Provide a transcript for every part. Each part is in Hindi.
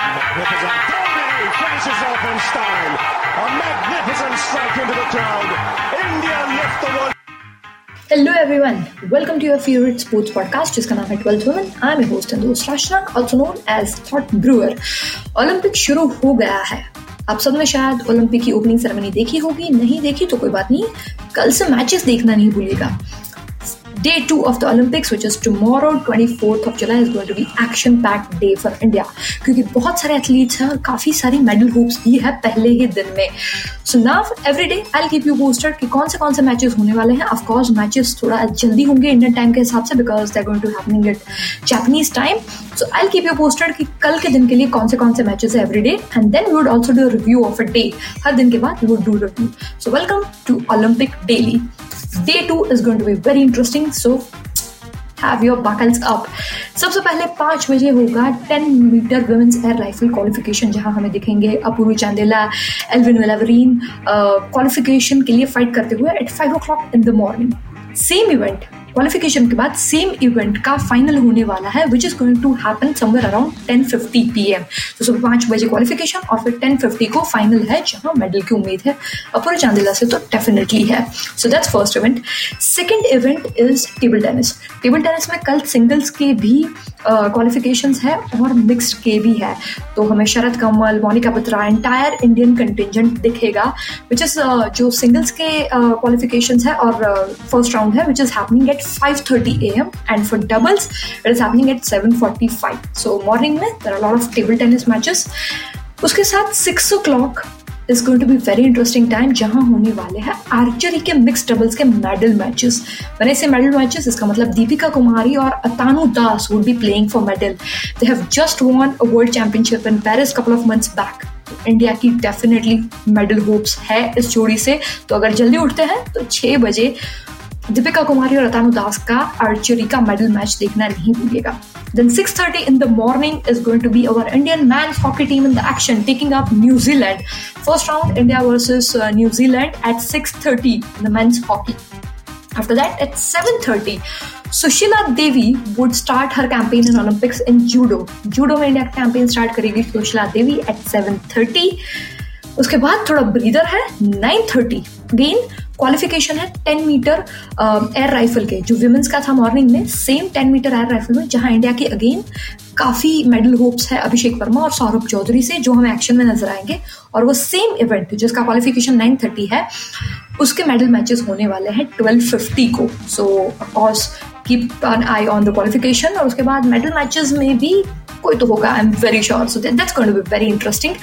Magnificent. Goldie finishes off in style. A magnificent strike into the crowd. India lift the world. Hello everyone, welcome to your favorite sports podcast जिसका नाम है twelfth women I am host and दोस्त Rashna also known as thought brewer Olympic शुरू हो गया है आप सबने शायद ओलंपिक की ओपनिंग सेरेमनी देखी होगी नहीं देखी तो कोई बात नहीं कल से मैचेस देखना नहीं भूलिएगा day two of the Olympics, which is tomorrow, 24th of July, is going to be action-packed day for India. क्योंकि बहुत सारे एथलीट्स हैं और काफ़ी सारी मेडल होप्स भी है पहले ही दिन में। So now every day I keep you posted कि कौन से कौन से मैचेस होने वाले हैं। ऑफ़ कोर्स मैचेस थोड़ा जल्दी होंगे इंडियन टाइम के हिसाब से because they going to happening at Japanese time so I keep you posted कि कल के दिन के लिए कौन से कौन से मैचेस है every day and then we would also do review of a day हर दिन के बाद we would do review so welcome to Olympic daily Day two is going to be very interesting. So have your buckles up. सबसे पहले पाँच बजे होगा ten metre women's air rifle qualification जहाँ हमें दिखेंगे अपूर्व चांदेला एलविन वेलावरीन क्वालिफिकेशन के लिए फाइट करते हुए at five o'clock in the morning same event qualification के बाद सेम इवेंट का फाइनल होने वाला है which is going to happen somewhere around ten fifty P M तो सुबह पाँच बजे क्वालिफिकेशन और फिर टेन फिफ्टी को फाइनल है, जहाँ मेडल की उम्मीद है। अपूर्व चांदिला से तो डेफिनेटली है। So that's first event second event is table tennis table tennis में कल सिंगल्स के भी क्वालिफिकेशन uh, है और मिक्सड के भी है तो हमें Sharath Kamal Monika Batra entire Indian contingent दिखेगा विच इज़ uh, जो सिंगल्स के क्वालिफिकेशन uh, है और फ़र्स्ट राउंड है which is happening at 5:30 a.m. and for doubles it is happening at 7:45. So morning में are a lot of table tennis matches. उसके साथ six o'clock is going to be very interesting time जहाँ होने वाले हैं आर्चरी के मिक्स डबल्स के मेडल मैचेस मैंने से मेडल मैचेस इसका मतलब दीपिका कुमारी और Atanu Das would be playing for medal they have just won a world championship in Paris couple of months back India की डेफिनेटली मेडल होप्स है इस जोड़ी से। तो अगर जल्दी उठते हैं तो छह बजे दीपिका कुमारी और रतानु दास का आर्चरी का मेडल मैच देखना नहीं भूलिएगा Then 6:30 in the morning is going to be our Indian men's hockey team in the action taking up New Zealand. First round India versus uh, New Zealand at 6:30 in the men's hockey. After that at 7:30 Sushila Devi would start her campaign in Olympics in judo. Judo में इंडिया कैंपेन स्टार्ट करेगी सुशीला देवी एट 7:30 उसके बाद थोड़ा ब्रीदर है 9:30 अगेन क्वालिफिकेशन है टेन मीटर एयर राइफल के, जो विमेंस का था मॉर्निंग में same ten metre air rifle में, जहाँ इंडिया के अगेन काफ़ी मेडल होप्स है अभिषेक वर्मा और सौरभ चौधरी से, जो हमें एक्शन में नज़र आएँगे। और वो सेम इवेंट जिसका क्वालिफिकेशन 9:30 है, उसके मेडल मैचेस होने वाले हैं 12:50 को। So of course keep an eye on the qualification और उसके बाद मेडल मैचेस में भी कोई तो होगा I am very sure so that's going to be very interesting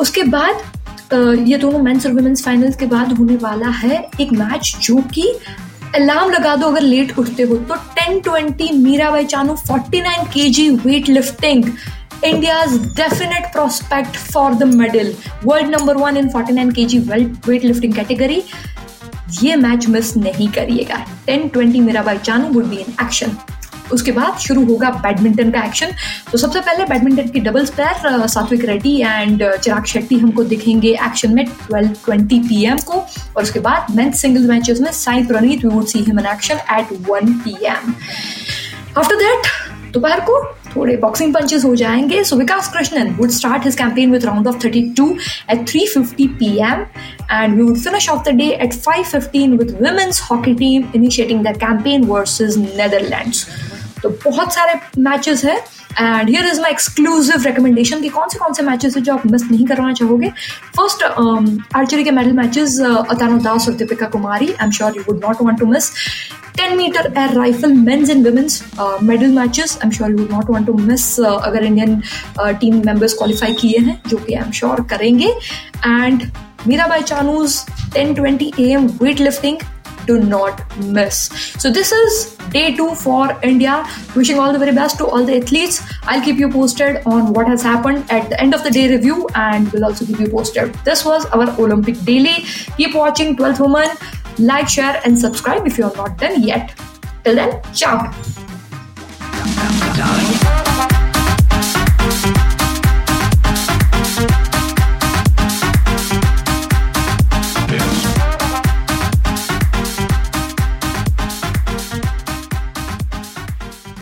उसके बाद ये दोनों मेंस और वुमेन्स फाइनल्स के बाद होने वाला है एक मैच जो कि अलार्म लगा दो अगर लेट उठते हो तो 1020 Mirabai Chanu 49 KG weight lifting India's definite prospect for the medal. World number one in 49 kg weight lifting category. ये मैच मिस नहीं करिएगा 10-20 Mirabai Chanu would be in action उसके बाद शुरू होगा बैडमिंटन का एक्शन तो सबसे पहले बैडमिंटन की डबल्स पैर सात्विक रेड्डी एंड चिराग शेट्टी हमको दिखेंगे एक्शन में ट्वेल्व ट्वेंटी पी को. और उसके बाद मेन्स सिंगल मैचेस में Sai Praneeth we would see him in action at one P M after that दोपहर को थोड़े बॉक्सिंग पंचेस हो जाएँगे. So Vikas Krishnan would start his campaign with round of 32 at 3:50 PM and we would finish off the day at 5:15 with women's hockey team initiating the campaign versus Netherlands तो बहुत सारे मैचेस है। And here is my exclusive recommendation कि कौन से कौन से मैचेस है जो आप मिस नहीं करवाना चाहोगे। फ़र्स्ट आर्चरी um, के मेडल मैचेस अतानो दास और Deepika Kumari I am sure you would not want to miss 10 metre air rifle men's and women's medal matches I am sure you would not want to miss अगर इंडियन टीम मेंबर्स क्वालिफाई किए हैं जो कि आई एम श्योर करेंगे and Mirabai Chanu's 10:20 am weight lifting to not miss. So, this is day two for India. Wishing all the very best to all the athletes. I'll keep you posted on what has happened at the end of the day review and we'll also keep you posted. This was our Olympic Daily. Keep watching 12th Woman. Like, share, and subscribe if you are not done yet. Till then, ciao.